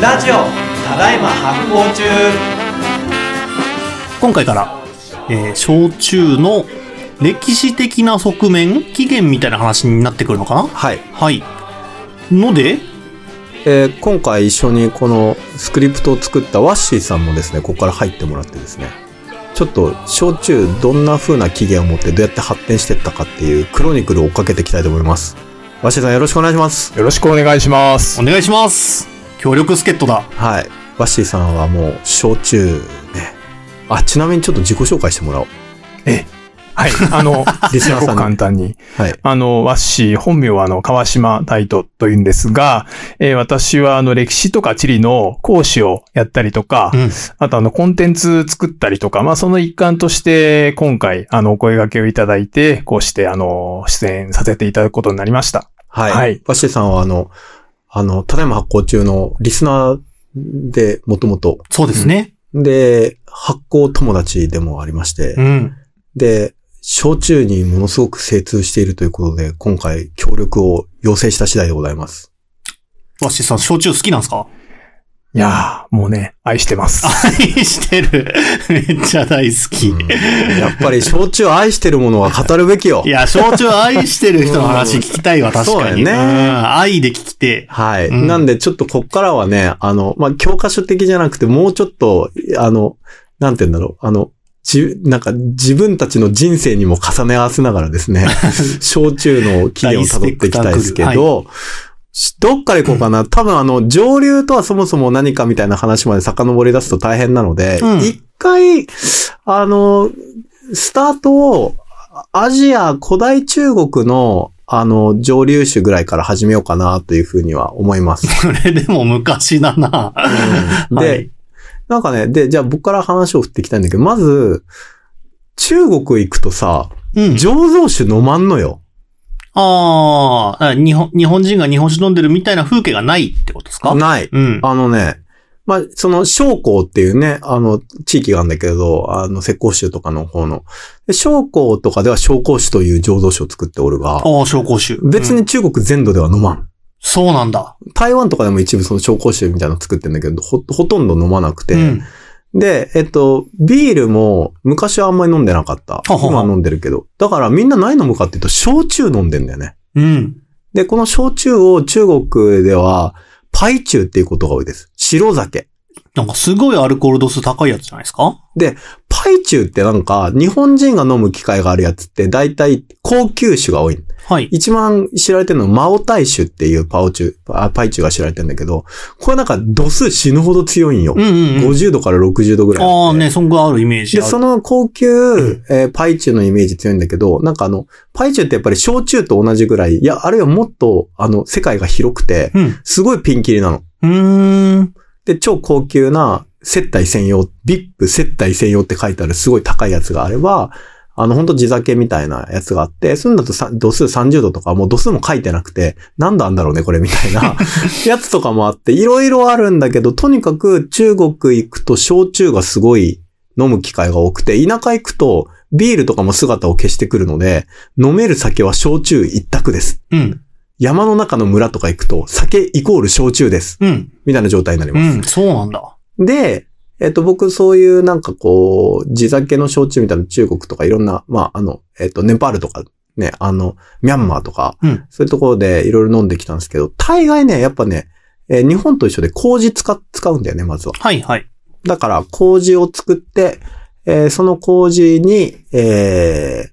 ラジオただいま発行中今回から、えー焼酎の歴史的な側面起源みたいな話になってくるのかな？はい。はい。ので、えー今回一緒にこのスクリプトを作ったワッシーさんもですね、ここから入ってもらってですね、ちょっと焼酎どんな風な起源を持ってどうやって発展していったかっていうクロニクルを追っかけていきたいと思います。ワッシーさんよろしくお願いします。よろしくお願いしますお。願いします。協力助っ人だ。はい。ワッシーさんはもう焼酎ね。あ、ちなみにちょっと自己紹介してもらおう。え、はい。あの、リスナーさん簡単に。はい。あの、ワッシー、本名はあの、川島大斗というんですが、えー私はあの、歴史とか地理の講師をやったりとか、うん。あとあの、コンテンツ作ったりとか、まあ、その一環として、今回、あの、お声掛けをいただいて、こうして、あの、出演させていただくことになりました。はい。はいワッシーさんはあの、あの、ただいま発行中のリスナーで、もともと、そうですね。で、発行友達でもありまして、うん。で、焼酎にものすごく精通しているということで、今回協力を要請した次第でございます。わっしーさん、焼酎好きなんですか？いやー、もうね、愛してます。愛してる。めっちゃ大好き。うんやっぱり焼酎愛してるものは語るべきよい。や、焼酎愛してる人の話聞きたいわ、確かに。そうだよねん愛で聞きて。はい。うんなんでちょっとこっからはね、あの、まあ、教科書的じゃなくて、もうちょっと、あの、なんて言うんだろう、あの、じ、なんか自分たちの人生にも重ね合わせながらですね、焼酎の起源を辿っていきたいですけど、しどっから行こうかな。多分あの、上流とはそもそも何かみたいな話まで遡り出すと大変なのでうん、一、回、あの、スタートを、アジア古代中国の、あの、上流種ぐらいから始めようかなというふうには思います。それでも昔だな。で、はいなんかね、で、じゃあ僕から話を振っていきたいんだけど、まず、中国行くとさ、うん。醸造酒飲まんのよ。ああ、日本、日本人が日本酒飲んでるみたいな風景がないってことですか？ない。うん。あのね、まあ、その、商工っていうね、あの、地域があるんだけど、あの、石膏酒とかの方の。で商工とかでは商工酒という醸造酒を作っておるが、ああ、紹興酒。うん別に中国全土では飲まん。そうなんだ。台湾とかでも一部その紹興酒みたいなの作ってんだけど、ほ、ほとんど飲まなくて、うん。で、えっと、ビールも昔はあんまり飲んでなかった。はは今は飲んでるけど。だからみんな何飲むかっていうと、焼酎飲んでんだよね。うん。で、この焼酎を中国では、パイチューっていうことが多いです。白酒。なんかすごいアルコール度数高いやつじゃないですか？パイチューってなんか、日本人が飲む機会があるやつって、大体高級酒が多い。はい。一番知られてるのは、マオタイ酒っていうパオチュー、あパイチューが知られてるんだけど、これなんか度数死ぬほど強いんよ。うんうんうん。50度から60度ぐらい。ああね、そんぐらいあるイメージで。その高級、えーパイチューのイメージ強いんだけど、なんかあの、パイチューってやっぱり焼酎と同じぐらい、いや、あるいはもっと、あの、世界が広くて、うん。すごいピンキリなの。うーん。で、超高級な、接待専用、VIP 接待専用って書いてあるすごい高いやつがあれば、あの、ほんと地酒みたいなやつがあって、そういうのだとさ度数30度とか、もう度数も書いてなくて、なんだあんだろうね、これみたいな やつとかもあって、いろいろあるんだけど、とにかく中国行くと焼酎がすごい飲む機会が多くて、田舎行くとビールとかも姿を消してくるので、飲める酒は焼酎一択です。うん。山の中の村とか行くと、酒イコール焼酎です。うん。みたいな状態になりうます。ん。そうなんだ。で、えっと、僕そういうなんかこう、地酒の焼酎みたいな中国とかいろんな、まあ、あの、えっと、ネパールとか、ね、あの、ミャンマーとか、うんそういうところでいろいろ飲んできたんですけど、大概ね、やっぱね、えー日本と一緒で麹使っ、使うんだよね、まずは。はいはい。だから、麹を作って、えーその麹に、え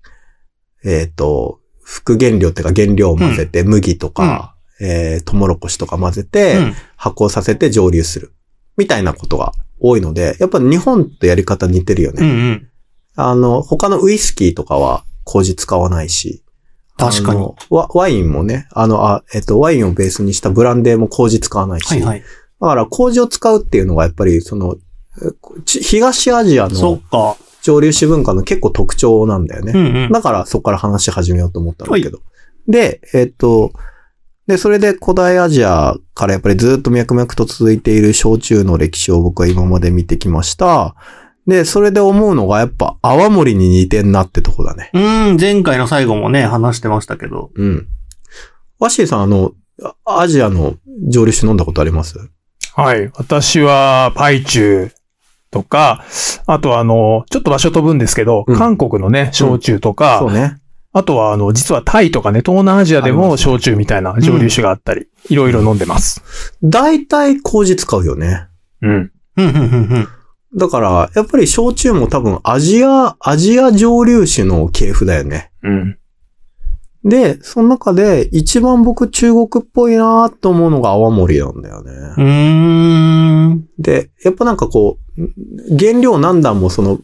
ーえっと、副原料っていうか原料を混ぜて、麦とか、えー、トウモロコシとか混ぜて、うん。発酵させて蒸留する。みたいなことが多いので、やっぱ日本とやり方似てるよね。うんうん。あの、他のウイスキーとかは麹使わないし。確かにワ。ワインもね、あの、あ、えっと、ワインをベースにしたブランデーも麹使わないし。はいはい。だから麹を使うっていうのがやっぱりその、東アジアのそっか。蒸留酒文化の結構特徴なんだよね。うんうん。だからそこから話し始めようと思ったんだけど。で、えっと、で、それで古代アジアからやっぱりずっと脈々と続いている焼酎の歴史を僕は今まで見てきました。で、それで思うのがやっぱ泡盛に似てんなってとこだね。うん、前回の最後もね、話してましたけど。うん。ワッシーさん、あの、あアジアの蒸留酒飲んだことあります？はい。私は、パイチューとか、あとはあの、ちょっと場所飛ぶんですけど、うん韓国のね、焼酎とか、そうね。あとはあの、実はタイとかね、東南アジアでも焼酎みたいな蒸留酒があったり、いろいろ飲んでます。大体麹使うよね。うん。うん、うん、うん、うん。だから、やっぱり焼酎も多分アジア、アジア蒸留酒の系譜だよね。うん。で、その中で一番僕中国っぽいなと思うのが泡盛なんだよね。うーん。で、やっぱなんかこう、原料何段もその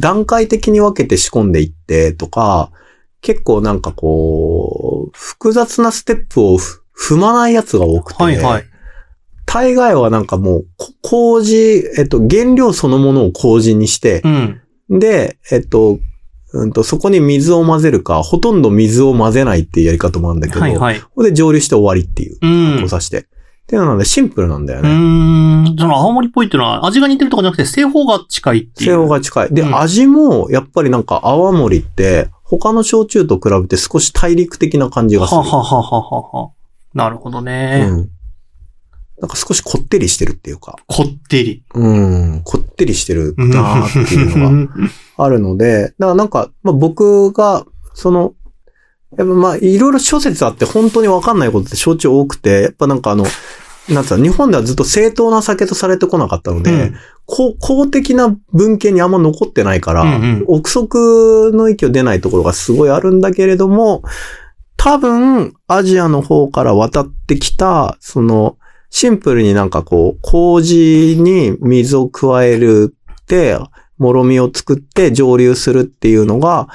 段階的に分けて仕込んでいってとか、結構なんかこう、複雑なステップをふ踏まないやつが多くて、はい、はい。大概はなんかもう、こ麹、えっと、原料そのものを麹にしてう、ん。で、えっと、うんと、そこに水を混ぜるか、ほとんど水を混ぜないっていうやり方もあるんだけど、はい、はい。ここで蒸留して終わりっていう、うん。こうさして。っていうのなんでシンプルなんだようね。ーん。その青森っぽいっていうのは味が似てるとかじゃなくて製法が近いっていう。西欧が近い。で、うん味も、やっぱりなんか泡盛って、他の焼酎と比べて少し大陸的な感じがする。はははははは。なるほどね。うん。なんか少しこってりしてるっていうか、こってり。うん、こってりしてるなーっていうのが あるので、だからなんか、まあ、僕が、その、やっぱまあ、いろいろ諸説あって本当にわかんないことって焼酎多くて、やっぱなんかあの、なんつうの、日本ではずっと正当な酒とされてこなかったので、うん。こ公的な文献にあんま残ってないから、うんうん。憶測の域を出ないところがすごいあるんだけれども、多分、アジアの方から渡ってきた、その、シンプルになんかこう、麹に水を加えるって、もろみを作って蒸留するっていうのが、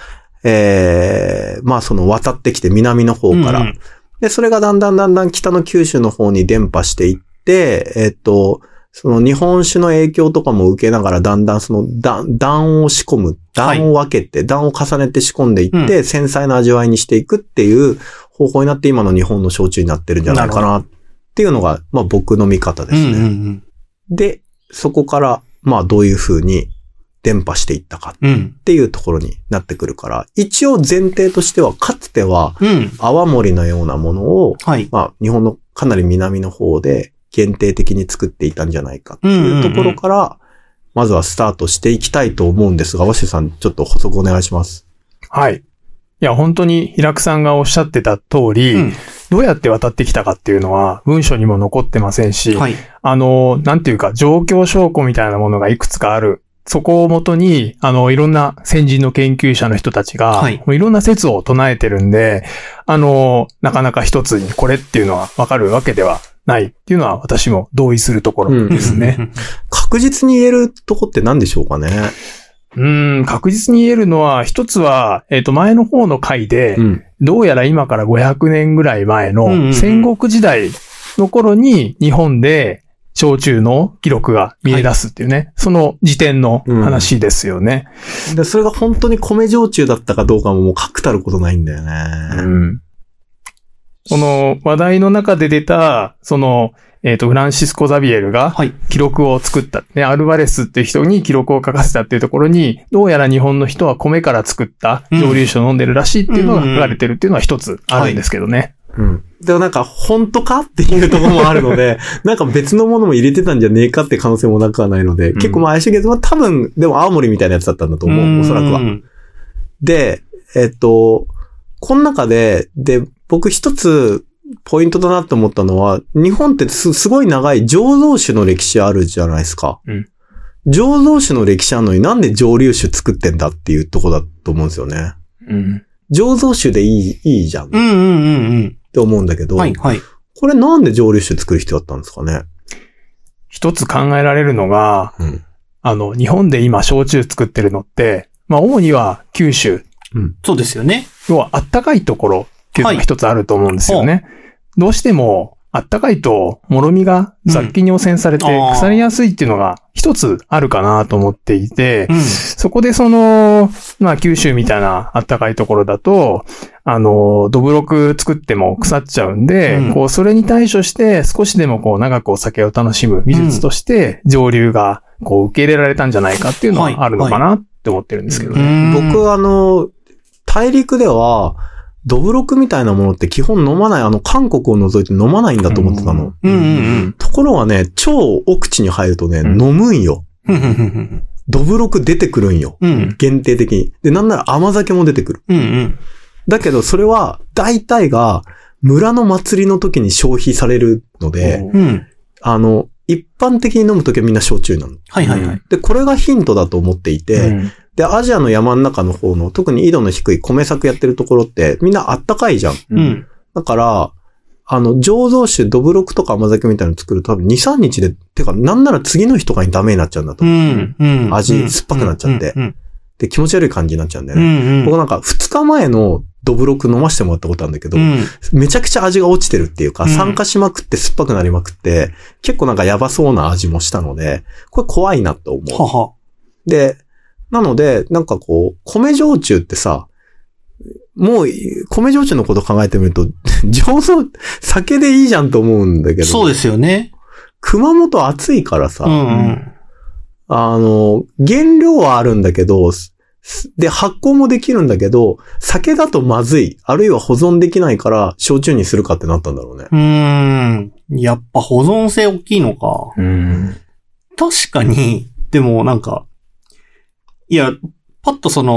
ええまあその渡ってきて南の方から、うんうんで、それがだんだんだんだん北の九州の方に伝播していって、えっと、その日本酒の影響とかも受けながらだんだんその段段を仕込む、段を分けて、段を重ねて仕込んでいって、繊細な味わいにしていくっていう方法になって今の日本の焼酎になってるんじゃないかなっていうのが、まあ僕の見方ですね。うんうんうん。で、そこから、まあどういう風に伝播していったかうん。っていうところになってくるから、一応前提としては、かつてはうん。泡盛のようなものを、はい。まあ、日本のかなり南の方で限定的に作っていたんじゃないかっていうところから、まずはスタートしていきたいと思うんですが、ワッシュさん、ちょっと補足お願いします。はい。いや、本当に平久さんがおっしゃってた通り、うんどうやって渡ってきたかっていうのは文書にも残ってませんし、はい。あの、なんていうか、状況証拠みたいなものがいくつかある。そこをもとに、あの、いろんな先人の研究者の人たちが、はいもういろんな説を唱えてるんで、あの、なかなか一つにこれっていうのはわかるわけではないっていうのは私も同意するところですね。確実に言えるとこって何でしょうかね？うん、確実に言えるのは、一つは、えっ、と、前の方の回で、うん。どうやら今から500年ぐらい前うんうんうんの戦国時代の頃に日本で焼酎の記録が見え出すっていうね、その時点の話ですよね。で、それが本当に米焼酎だったかどうかももう確たることないんだようね。んこの話題の中で出た、その、えっ、と、フランシスコ・ザビエルがはい。記録を作った、ね、アルバレスっていう人に記録を書かせたっていうところに、どうやら日本の人は米から作った蒸留酒を飲んでるらしいっていうのが書かれてるっていうのは一つあるんですけどね。うん。でもなんか、本当かっていうところもあるので、なんか別のものも入れてたんじゃねえかって可能性もなくはないので、ん結構まあ怪しいけど、まあ多分、でも青森みたいなやつだったんだと思う、おそらくは。うんで、えっと、この中で、で、僕一つポイントだなって思ったのは、日本ってすすごい長い醸造酒の歴史あるじゃないですか。うん醸造酒の歴史あるのになんで蒸留酒作ってんだっていうとこだと思うんですよね。うん醸造酒でいい、いいじゃんっうんうんうんうん。て思うんだけど、はい、はい。これなんで蒸留酒作る必要だったんですかね？一つ考えられるのが、うん。あの、日本で今焼酎作ってるのって、まあ主には九州、そうですよね。要はあったかいところっていうのが一つあると思うんですよね。どうしても、あったかいと、もろみが雑菌に汚染されて腐りやすいっていうのが一つあるかなと思っていて、うん。そこでその、まあ九州みたいなあったかいところだと、あの、どぶろく作っても腐っちゃうんで、うん。こう、それに対処して少しでもこう長くお酒を楽しむ技術として、蒸留がこう受け入れられたんじゃないかっていうのはあるのかなって思ってるんですけどね。うん。僕、あの、大陸では、ドブロクみたいなものって基本飲まない、あの、韓国を除いて飲まないんだと思ってたの。うんうんところがね、超奥地に入るとね、うん飲むんよ。うん。うんうんドブロク出てくるんよ。うん。限定的に。で、なんなら甘酒も出てくる。うんうん。だけど、それは、大体が、村の祭りの時に消費されるので、うん。あの、一般的に飲む時はみんな焼酎なの。はいはいはい。で、これがヒントだと思っていて、うんで、アジアの山の中の方の、特に緯度の低い米作やってるところって、みんなあったかいじゃん。うん。だから、あの、醸造酒、ドブロクとか甘酒みたいなの作ると多分2、3日で、てか、なんなら次の日とかにダメになっちゃうんだとう思う。ん。うん。味酸っぱくなっちゃってうん。で、気持ち悪い感じになっちゃうんだようね。ん。僕なんか2日前のドブロク飲ませてもらったことあるんだけど、うん。めちゃくちゃ味が落ちてるっていうか、うん酸化しまくって酸っぱくなりまくって、結構なんかやばそうな味もしたので、これ怖いなと思う。はは。で、なので、なんかこう、米焼酎ってさ、もう、米焼酎のこと考えてみると、醸造、酒でいいじゃんと思うんだけど。そうですよね。熊本暑いからさ、うんうん。あの、原料はあるんだけど、すで、発酵もできるんだけど、酒だとまずい、あるいは保存できないから、焼酎にするかってなったんだろうね。うーん。やっぱ保存性大きいのか。うん。確かに、でもなんか、いや、パッとその、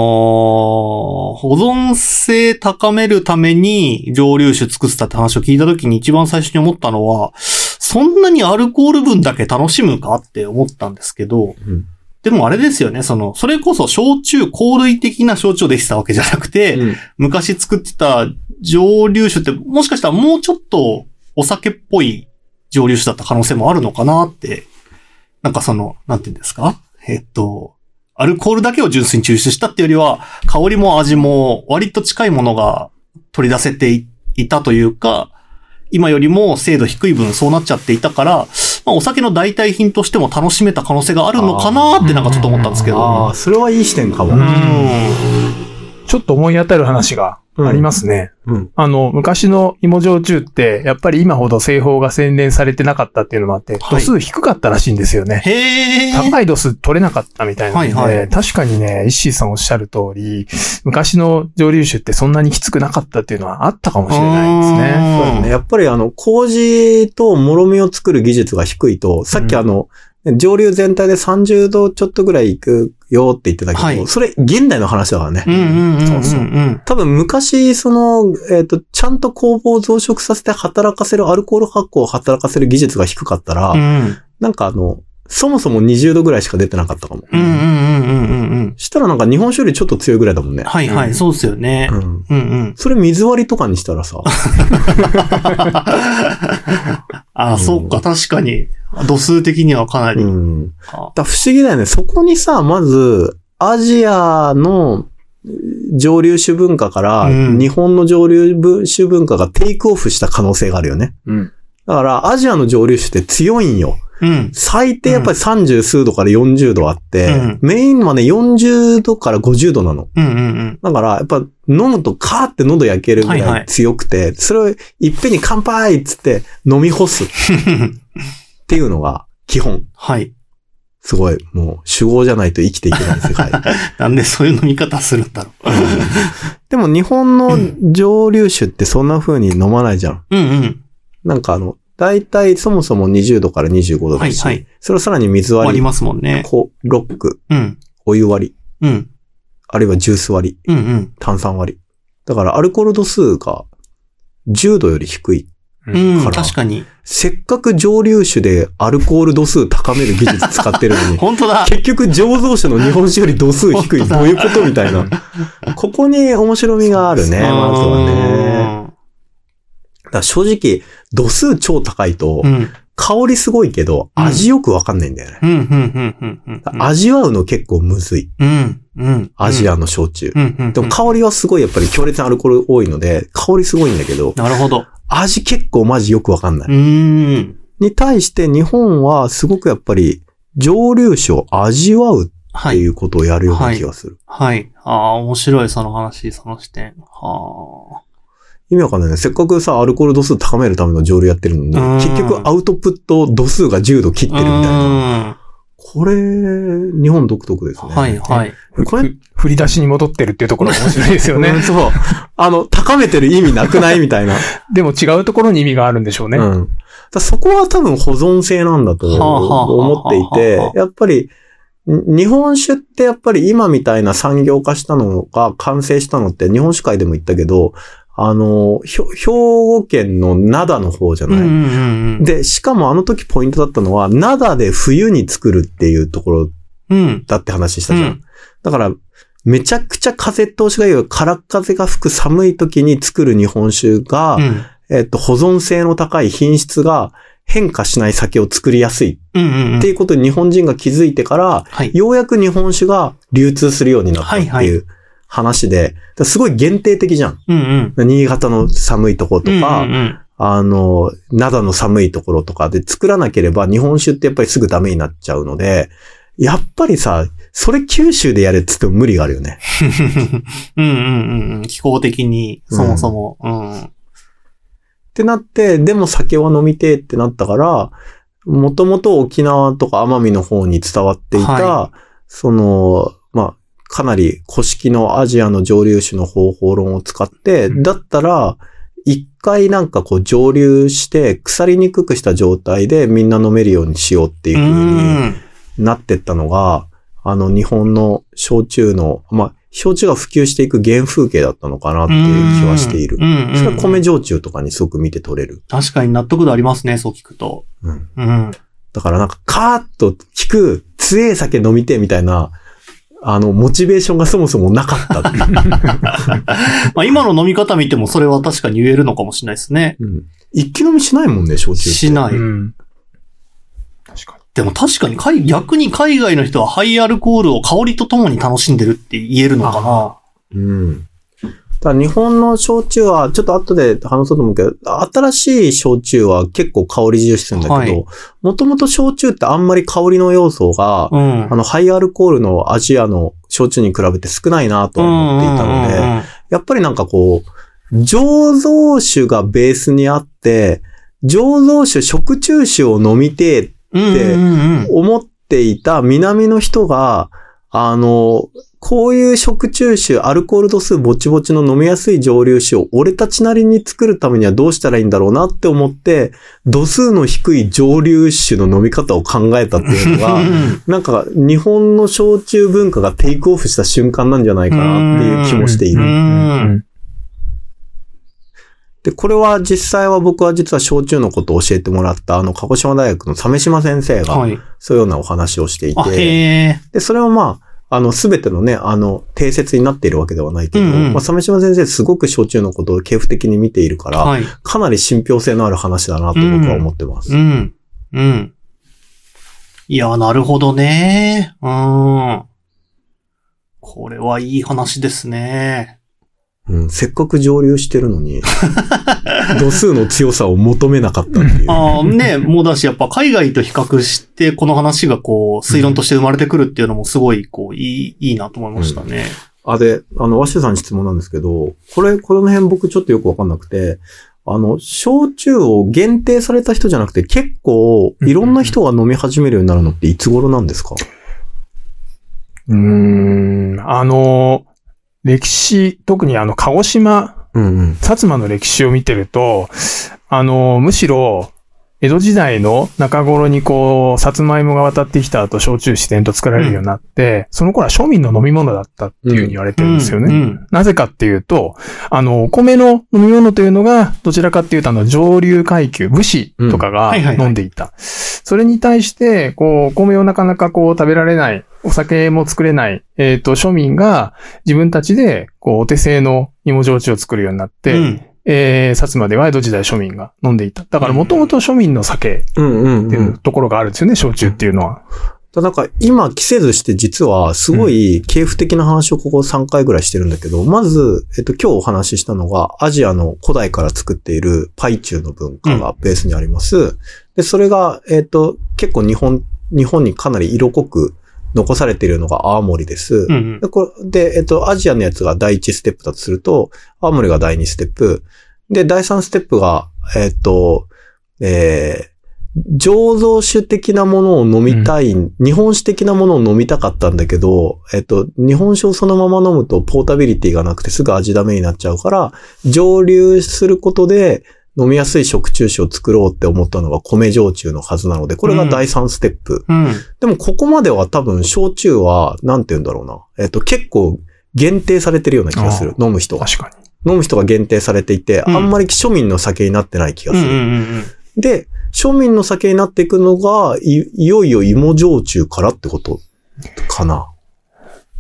保存性高めるために蒸留酒作ってたって話を聞いた時に一番最初に思ったのは、そんなにアルコール分だけ楽しむかって思ったんですけど、うん。でもあれですよね、その、それこそ焼酎、香類的な焼酎をできてたわけじゃなくて、うん。昔作ってた蒸留酒って、もしかしたらもうちょっとお酒っぽい蒸留酒だった可能性もあるのかなって、なんかその、なんていうんですかえっと、アルコールだけを純粋に抽出したっていうよりは、香りも味も割と近いものが取り出せていいたというか、今よりも精度低い分そうなっちゃっていたから、まあお酒の代替品としても楽しめた可能性があるのかなってなんかちょっと思ったんですけど。ああ、それはいい視点かも。うん。ちょっと思い当たる話がありますね。うん。あの、昔の芋焼酎って、やっぱり今ほど製法が洗練されてなかったっていうのもあって、はい度数低かったらしいんですよね。へえ。高い度数取れなかったみたいなので、はいはい確かにね、イッシーさんおっしゃる通り、昔の蒸留酒ってそんなにきつくなかったっていうのはあったかもしれないですね。そうだね。やっぱりあの、麹ともみを作る技術が低いと、さっきあの、上流全体で30度ちょっとぐらい行くよって言ってたけど、はいそれ現代の話だからね。うんうんうんうん。そうそううん。多分昔、その、えっ、と、ちゃんと酵母を増殖させて働かせる、アルコール発酵を働かせる技術が低かったら、うん。なんかあの、そもそも20度ぐらいしか出てなかったかも。うんうんうんうんうんうん。したらなんか日本酒よりちょっと強いぐらいだもんね。はいはい、そうですよねう。ん。うんうん。それ水割りとかにしたらさ、あ、そうか、確かに。度数的にはかなり。うん。あだ不思議だよね。そこにさ、まず、アジアの蒸留酒文化から、うん日本の蒸留酒文化がテイクオフした可能性があるよね。うん。だから、アジアの蒸留酒って強いんよ。うん。最低やっぱり30数度から40度あって、うんメインはね40度から50度なの。うんうんだから、やっぱ飲むとカーって喉焼けるぐはいはいらい強くて、それをいっぺんに乾杯っつって飲み干す っうん。ていうのが基本。はい。すごい、もう酒豪じゃないと生きていけない世界。なんでそういう飲み方するんだろでも日本の蒸留酒ってそんな風に飲まないじゃん。う。うんうん。なんかあの、だいたいそもそも20度から25度だし、はいはいそれをさらに水割り、割りますもんね。こうロック、うん。お湯割り、うん。あるいはジュース割り、うんうん。炭酸割り。だからアルコール度数が10度より低い。うん、から確かに。せっかく蒸留酒でアルコール度数高める技術使ってるのに、本当だ。結局醸造酒の日本酒より度数低い。どういうことみたいな。ここに面白みがあるね、まずはね。だから正直、度数超高いとう、ん。香りすごいけど、うん味よくわかんないんだよね。味わうの結構むずい。アジアの焼酎。でも香りはすごいやっぱり強烈なアルコール多いので、香りすごいんだけど、なるほど。味結構マジよくわかんなうい。に対して日本はすごくやっぱり蒸留酒を味わうっていはい。うことをやるような気がする。はい。ああ、面白い、その話、その視点。は意味わかんないね。せっかくさ、アルコール度数高めるための蒸留やってるのに、うん結局アウトプット度数が10度切ってあ。るみたいな。うこれ、日本独特ですね。はい、はい。これ、ふ振り出しに戻ってるっていうところが面白いですよねうん。そう。あの、高めてる意味なくないみたいな。でも違うところに意味があるんでしょうね。うん。だそこは多分保存性なんだと思っていてはあ、やっぱり、に日本酒ってやっぱり今みたいな産業化したのが完成したのって日本酒界でも言ったけど、あの、ひょ兵庫県の灘の方じゃない、うんうんうんうん。で、しかもあの時ポイントだったのは、灘で冬に作るっていうところうん。だって話したじゃん。うんだから、めちゃくちゃ風通しがいい、空っ風が吹く寒い時に作る日本酒が、うん。えっと、保存性の高い品質が変化しない酒を作りやすいうんうんうん。っていうことに日本人が気づいてから、はい。ようやく日本酒が流通するようになったってはいいう話で、すごい限定的じゃん。うんうん。新潟の寒いところとか、うんうんうんあの、灘の寒いところとかで作らなければ日本酒ってやっぱりすぐダメになっちゃうので、やっぱりさ、それ九州でやれって言っても無理があるよね。うんうんうんうん。気候的に、そもそも。うん。ってなって、でも酒は飲みてえってなったから、もともと沖縄とか奄美の方に伝わっていた、はその、まあ、かなり古式のアジアの蒸留酒の方法論を使って、うんだったら、一回なんかこう蒸留して腐りにくくした状態でみんな飲めるようにしようっていうう風にん。なってったのが、あの日本の焼酎の、まあ、焼酎が普及していく原風景だったのかなっていう気はしている。それは米焼酎とかにすごく見て取れる。確かに納得度ありますね、そう聞くと。うんうん。だからなんか、カーッと聞く、強い酒飲みてえみたいな、あの、モチベーションがそもそもなかったっていう。まあ今の飲み方見てもそれは確かに言えるのかもしれないですね。うん一気飲みしないもんね、焼酎って。しない。うん。確かに。でも確かに海、逆に海外の人はハイアルコールを香りとともに楽しんでるって言えるのかな。うん。だから日本の焼酎は、ちょっと後で話そうと思うけど、新しい焼酎は結構香り重視するんだけはい。ど、もともと焼酎ってあんまり香りの要素が、うん。あの、ハイアルコールのアジアの焼酎に比べて少ないなとは思っていたので、うんうんうんうん。やっぱりなんかこう、醸造酒がベースにあって、醸造酒、食中酒を飲みてえうんうんうん。思っていた南の人が、あの、こういう食中酒、アルコール度数ぼちぼちの飲みやすい蒸留酒を俺たちなりに作るためにはどうしたらいいんだろうなって思って、度数の低い蒸留酒の飲み方を考えたっていうのが、なんか日本の焼酎文化がテイクオフした瞬間なんじゃないかなっていう気もしている。うんうんで、これは実際は僕は実は焼酎のことを教えてもらったあの、鹿児島大学の鮫島先生が、はい。そういうようなお話をしていあ、て、へえ。で、それはまあ、あの、すべてのね、あの、定説になっているわけではないけど、うんうんまあ、鮫島先生すごく焼酎のことを系譜的に見ているから、はい。かなり信憑性のある話だなと僕は思ってます。うん。うん。いや、なるほどね。うん。これはいい話ですね。うん、せっかく蒸留してるのに、度数の強さを求めなかったっていう。ああ、ね、もうだし、やっぱ海外と比較して、この話がこう、推論として生まれてくるっていうのもすごい、こう、いい、いいなと思いましたね。あ、で、あの、ワッシュさんに質問なんですけど、これ、この辺僕ちょっとよくわかんなくて、あの、焼酎を限定された人じゃなくて、結構、いろんな人が飲み始めるようになるのっていつ頃なんですか？うーん。あの、歴史、特にあの、鹿児島、うんうん。薩摩の歴史を見てると、あの、むしろ、江戸時代の中頃にこう、さつまいもが渡ってきた後、焼酎自然と作られるようになって、その頃は庶民の飲み物だったっていうふうに言われてるんですよね。うん。なぜかっていうと、あの、お米の飲み物というのが、どちらかっていうと、あの、上流階級、武士とかうんが飲んでいた。それに対して、こう、お米をなかなかこう、食べられない、お酒も作れない、えっ、と、庶民が自分たちで、こう、お手製の芋焼酎を作るようになって、うんえー、薩摩では江戸時代庶民が飲んでいた。だから、もともと庶民の酒うんうん、っていうところがあるんですよね、焼酎っていうのは。だなんか今、季節して実はすごい系譜的な話をここ3回ぐらいしてるんだけど、まず、えっと、今日お話ししたのが、アジアの古代から作っているパイチューの文化がベースにあります。で、それが、えっと、結構日本、日本にかなり色濃く残されているのが青森です。うんで、これで、えっと、アジアのやつが第1ステップだとすると、青森が第2ステップ。で、第3ステップが、えっと、えー醸造酒的なものを飲みたい、日本酒的なものを飲みたかったんだけど、えっと、日本酒をそのまま飲むとポータビリティがなくてすぐ味ダメになっちゃうから、蒸留することで飲みやすい食中酒を作ろうって思ったのが米焼酎のはずなので、これが第3ステップ。うん。でもここまでは多分焼酎は、なんて言うんだろうな。えっと、結構限定されてるような気がする。飲む人が。確かに。飲む人が限定されていて、うんあんまり庶民の酒になってない気がする。うんうんうんで、庶民の酒になっていくのが、い、いよいよ芋焼酎からってことかな。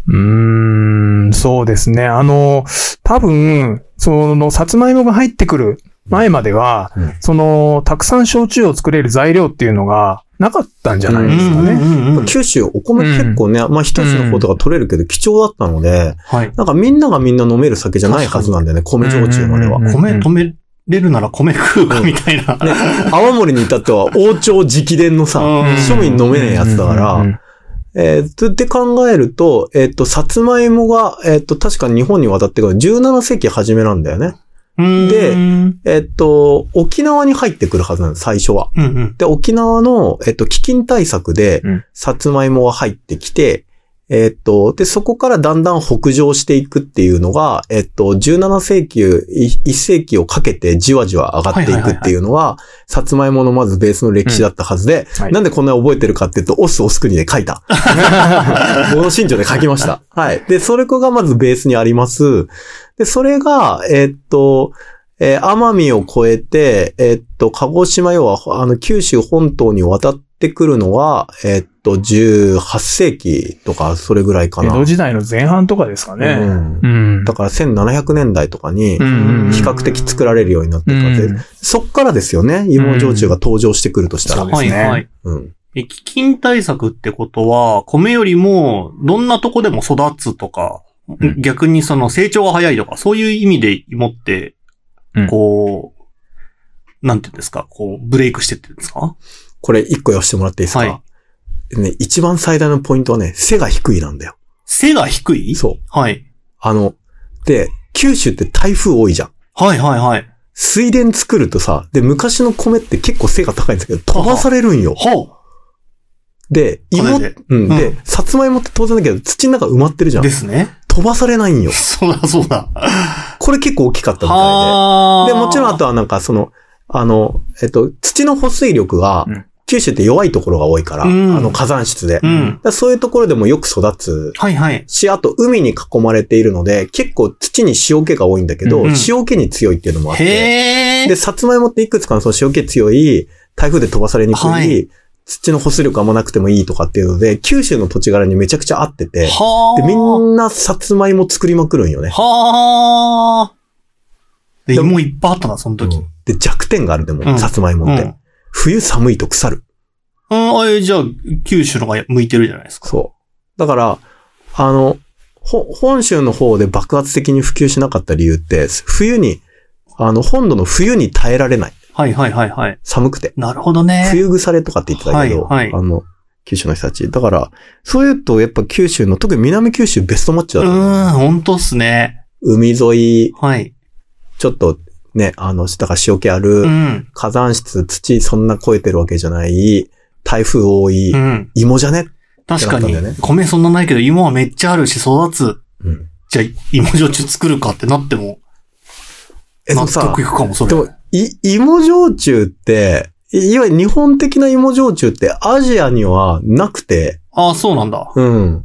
うーん、そうですね。あの、多分、その、さつまいもが入ってくる前までは、うんその、たくさん焼酎を作れる材料っていうのがなかったんじゃないですかね。うんうんうんうん九州、お米結構ね、まあ一つのことが取れるけど貴重だったので、はい。なんかみんながみんな飲める酒じゃないはずなんだよね、米焼酎まではうん。米止めれるなら米食うかみたいな。ね、泡盛に至っては王朝直伝のさ、うん庶民飲めねえやつだかうんうんら、うんえー、つって考えると、えっ、と、さつまいもが、えっ、と、確か日本に渡ってくる17世紀初めなんだよね。でうんえっ、と、沖縄に入ってくるはずなんです、最初は。うん。で、沖縄の、えっ、と、飢饉対策でうん、さつまいもが入ってきて、えっ、と、で、そこからだんだん北上していくっていうのが、えっ、と、17世紀、い1世紀をかけてじわじわ上がっていくっていうのは、さつまいものまずベースの歴史だったはずで、はいなんでこんな覚えてるかっていうと、オスオス国で書いた。この新潮で書きました。はい。で、それがまずベースにあります。で、それが、えーっと、えー奄美を越えて、えーっと、鹿児島要は、あの、九州本島に渡ってくるのは、えーっと、18世紀とか、それぐらいかな。江戸時代の前半とかですかね。うんうん。だから1700年代とかに、うん比較的作られるようになっていくわけで、うんそっからですよね、芋焼酎が登場してくるとしたら。ですねはいはい。うん。え、飢饉対策ってことは、米よりも、どんなとこでも育つとか、うん逆にその成長が早いとか、そういう意味で芋ってうん、こう、なんていうんですか、こう、ブレイクしてってるんですか？これ一個言わせてもらっていいですか、はいね、一番最大のポイントはね、背が低いなんだよ。背が低い？そう。はい。あの、で、九州って台風多いじゃん。はいはいはい。水田作るとさ、で、昔の米って結構背が高いんですけど、飛ばされるんよ。ほで、芋、うん、で、うんさつまいもって当然だけど、土の中埋まってるじゃう。んで。すね。飛ばされないんよ。そうだそうだ。これ結構大きかったみたいはで。で、もちろんあとはなんかその、あの、えっと、土の保水力がうん、九州って弱いところが多いから、うんあの火山質で。うん。らそういうところでもよく育つはいはい。し、あと海に囲まれているので、結構土に塩気が多いんだけど、うん塩気に強いっていうのもあって、へで、さつまいもっていくつかのその塩気強い、台風で飛ばされにくい、はい土の保水力あんまなくてもいいとかっていうので、九州の土地柄にめちゃくちゃ合ってて、はあ。で、みんなさつまいも作りまくるんよね。はあ。で、芋いっぱいあったな、その時。うんで、弱点があるでも、うんさつまいもって。うん冬寒いと腐る。うん、あれ、じゃあ、九州のが向いてるじゃないですか。そう。だから、あの、ほ本州の方で爆発的に普及しなかった理由って、冬に、あの、本土の冬に耐えられない。はいはいはいはい。寒くて。なるほどね。冬腐れとかって言ってたけど、はいはいあの、九州の人たち。だから、そういうと、やっぱ九州の、特に南九州ベストマッチうだと思う。ーん、ほんとっすね。海沿い、はい。ちょっとね、あの、だから塩気ある、うん。火山質、土そんな超えてるわけじゃない、台風多い、うん。芋じゃね？確かにね、米そんなないけど、芋はめっちゃあるし育つ。うん。じゃあ、芋焼酎作るかってなっても、え、で納得い、くかも、それ。でも、い、芋焼酎って、いいわゆる日本的な芋焼酎ってアジアにはなくて、ああ、そうなんだ。うん。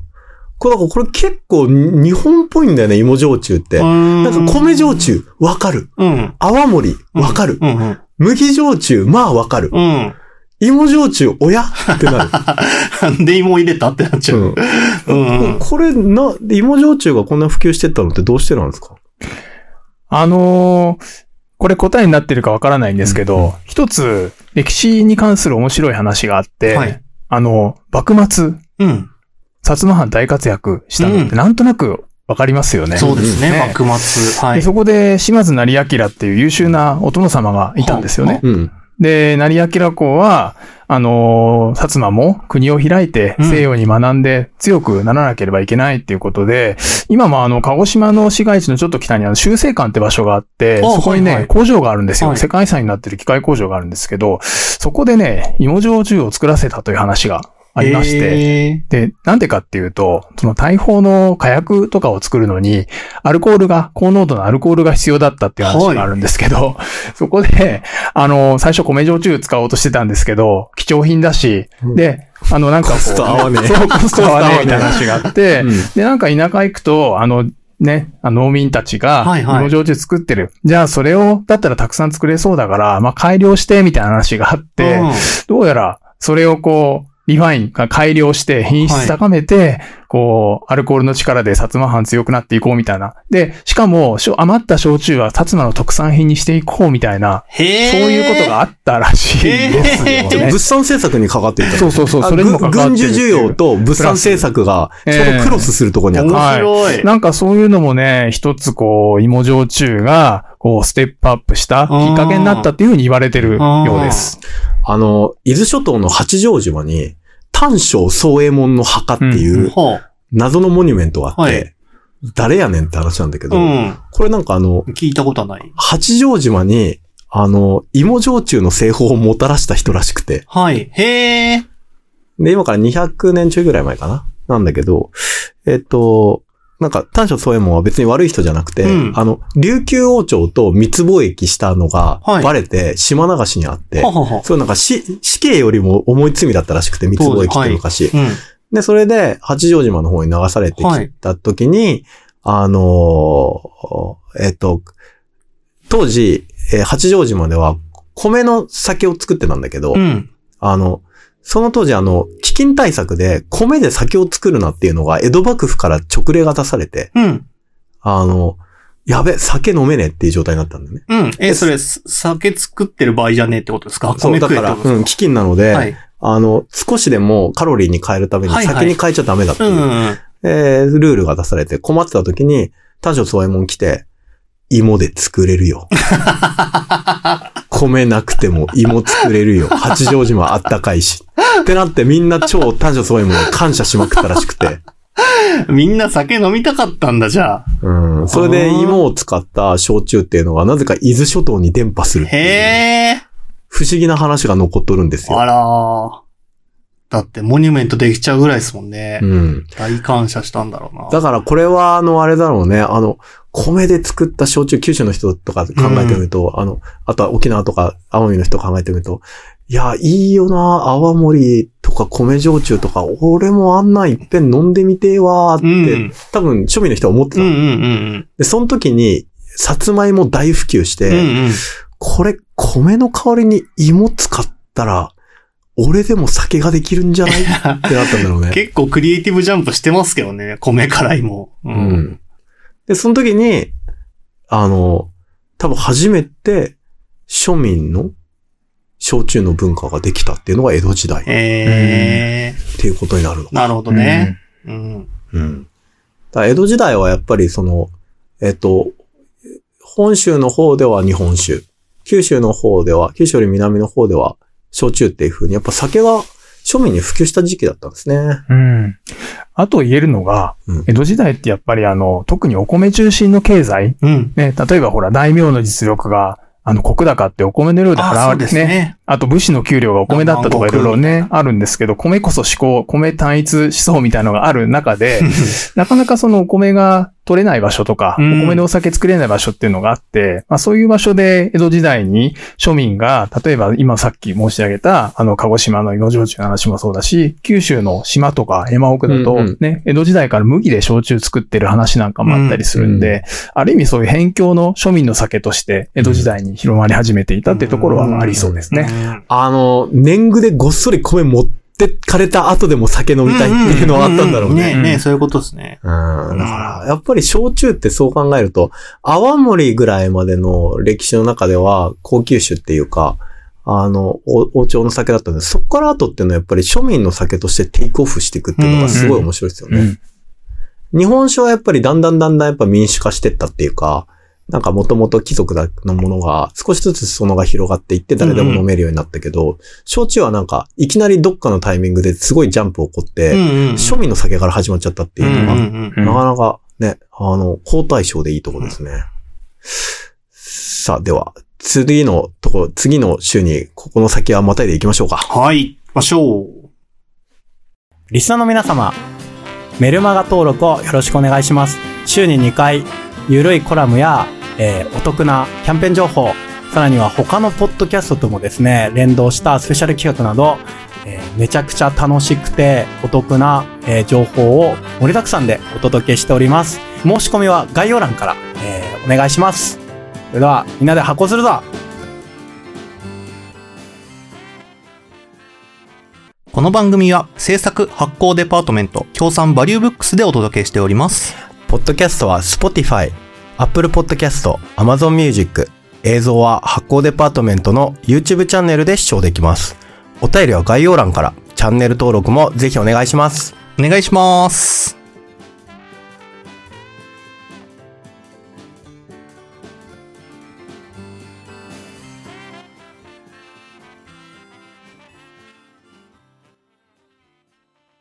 これ、これ結構に日本っぽいんだよね、芋焼酎って。ななんか米焼酎、わかる。うん。泡盛、わかる。うんうん。麦焼酎、まあわかる。うん。芋焼酎、おや？ってなる。なんで芋入れたってなっちゃう。うんうん。うん。これ、な、芋焼酎がこんな普及してったのってどうしてなんですか？あのーこれ答えになってるかわからないんですけど、うんうん一つ歴史に関する面白い話があって、はい。あの、幕末、うん。薩摩藩大活躍したのってなんとなくわかりますよね。そうですね、ね幕末。はい。でそこで島津成明っていう優秀なお殿様がいたんですよね。うん。で、成明公は、あのー薩摩も国を開いてうん。西洋に学んで強くならなければいけないっていうことで、今もあの、鹿児島の市街地のちょっと北にあの、修正館って場所があって、あそこにね、はいはい。工場があるんですよ。はい。世界遺産になってる機械工場があるんですけど、そこでね、芋焼酎を作らせたという話がありまして、えで、なんでかっていうと、その大砲の火薬とかを作るのに、アルコールが、高濃度のアルコールが必要だったっていう話があるんですけど、そこで、あの、最初米焼酎使おうとしてたんですけど、貴重品だし、うん。で、あの、なんかこう、コスト合わねえ。そう、コスト合わねえみたいな話があって、うん。で、なんか田舎行くと、あの、ね、農民たちが、はいはい。芋焼酎作ってる。じゃあ、それを、だったらたくさん作れそうだから、まあ、改良して、みたいな話があって、うん。どうやら、それをこう、リファイン、改良して、品質高めて、こう、アルコールの力で薩摩藩強くなっていこうみたいな。で、しかも、余った焼酎は薩摩の特産品にしていこうみたいな。そういうことがあったらしいですよへーでもね。物産政策にかかっていた。そうそうそう、あそれにも関わって軍需需要と物産政策がちょうどクロスするところにあった。面白い。なんかそういうのもね、一つこう、芋焼酎が、こう、ステップアップしたきっかけになったっていうふうに言われてるようです。あの、伊豆諸島の八丈島に、丹正宗右衛門の墓っていう。謎のモニュメントがあって、はい誰やねんって話なんだけど、うん。これなんかあの、聞いたことはない。八丈島に、あの、芋焼酎の製法をもたらした人らしくて、はい。へえ。で、今から200年中ぐらい前かな？なんだけど、えっと、なんか、丹正宗右衛門は別に悪い人じゃなくて、うんあの、琉球王朝と密貿易したのがはいバレて島流しにあって、ははは。そうなんか死、死刑よりも重い罪だったらしくて、密貿易って昔。うん。で、それで、八丈島の方に流されてきた時に、あのーえっと、当時、えー八丈島では米の酒を作ってたんだけど、うん。あの、その当時あの、飢饉対策で米で酒を作るなっていうのが江戸幕府から直令が出されて、うん。あの、やべ、酒飲めねえっていう状態になったんだよね。うん。え、それ、す酒作ってる場合じゃねえってことですか？そう、米だから、うん、飢饉なので、かはい。あの、少しでもカロリーに変えるためにはいはい酒に変えちゃダメだっていうう、んうん。えールールが出されて困ってた時に、丹正宗右衛門来て、芋で作れるよ。米なくても芋作れるよ。八丈島あったかいし。ってなってみんな超丹正宗右衛門に感謝しまくったらしくて。みんな酒飲みたかったんだ、じゃあ。うん。それで芋を使った焼酎っていうのがなぜか伊豆諸島に伝播するっていうへえ。不思議な話が残っとるんですよ。あらー。だって、モニュメントできちゃうぐらいですもんねう。ん。大感謝したんだろうな。だからこれはあのあれだろうね。あの、米で作った焼酎、九州の人とか考えてみると、あの、あとは沖縄とか奄美の人考えてみると、いや、いいよな、泡盛とか米焼酎とか、俺もあんなんいっぺん飲んでみてえわーって、うん多分庶民の人は思ってたの、うんうんうんで、その時に、さつまいも大普及して、うん。うんうん。これ米の代わりに芋使ったら、俺でも酒ができるんじゃない？ってなったんだろうね。結構クリエイティブジャンプしてますけどね。米からいも。うう。ん。で、その時に、あの、多分初めて庶民の焼酎の文化ができたっていうのが江戸時代っえていうことになるのー。。なるほどね。うん。うん。だから江戸時代はやっぱりその、えっと、本州の方では日本酒、九州の方では、九州より南の方では焼酎っていう風に、やっぱ酒が庶民に普及した時期だったんですね。うん。あと言えるのが、うん江戸時代ってやっぱりあの、特にお米中心の経済、うん。ね、例えばほら、大名の実力が、あの、国高ってお米の量で払われてね。ね。あと武士の給料がお米だったとかいろいろね、あるんですけど、米こそ思考、米単一思想みたいなのがある中で、なかなかそのお米が取れない場所とか、おうん。米でお酒作れない場所っていうのがあって、まあそういう場所で江戸時代に庶民が、例えば今さっき申し上げた、あの、鹿児島の芋焼酎の話もそうだし、九州の島とか山奥だとね、江戸時代から麦で焼酎作ってる話なんかもあったりするんで、ある意味そういう辺境の庶民の酒として江戸時代に広まり始めていたっていうところはありそうですね。うん。あの、年貢でごっそり米持ってかれた後でも酒飲みたいっていうのはあったんだろうね。ねねそういうことですね。うん。だから、やっぱり焼酎ってそう考えると、泡盛ぐらいまでの歴史の中では高級酒っていうか、あの、お王朝の酒だったんで、そこから後っていうのはやっぱり庶民の酒としてテイクオフしていくっていうのがすごい面白いですよね。うん日本酒はやっぱりだんだんだんだんやっぱ民主化してったっていうか、なんかもともと貴族だのものが少しずつ裾野が広がっていって誰でも飲めるようになったけど、焼酎はなんかいきなりどっかのタイミングですごいジャンプ起こって、うんうん庶民の酒から始まっちゃったっていうのが、うんうんうんなかなかね、あの、好対象でいいとこですね。さあ、では、次のとこ、次の週に、ここの先はまたいでいきましょうか。はい。行きましょう。リスナーの皆様、メルマガ登録をよろしくお願いします。週に2回、ゆるいコラムや、えーお得なキャンペーン情報、さらには他のポッドキャストともですね、連動したスペシャル企画など、えーめちゃくちゃ楽しくてお得な、えー情報を盛りだくさんでお届けしております。申し込みは概要欄から、えーお願いします。それでは、みんなで発行するぞこの番組は制作発行デパートメント協賛バリューブックスでお届けしております。ポッドキャストは Spotify、Apple Podcast、Amazon Music、映像は発行デパートメントの YouTube チャンネルで視聴できます。お便りは概要欄から、チャンネル登録もぜひお願いします。お願いします。